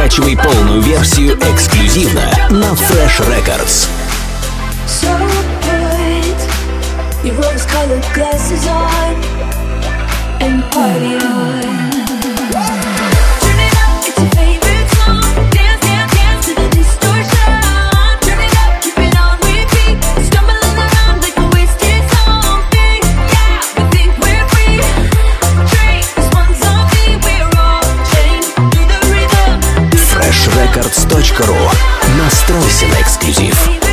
Скачивай полную версию эксклюзивно на Fresh Records. So Your rose-colored glasses on and party on. Настройся на эксклюзив.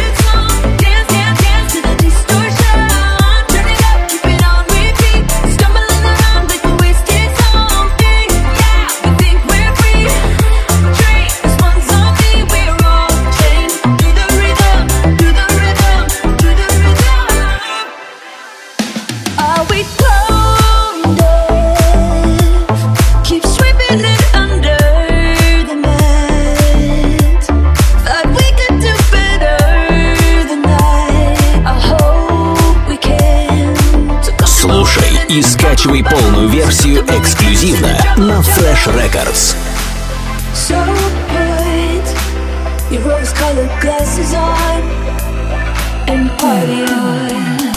и скачивай полную версию эксклюзивно на Fresh Records. So Your rose-colored glasses on and party on.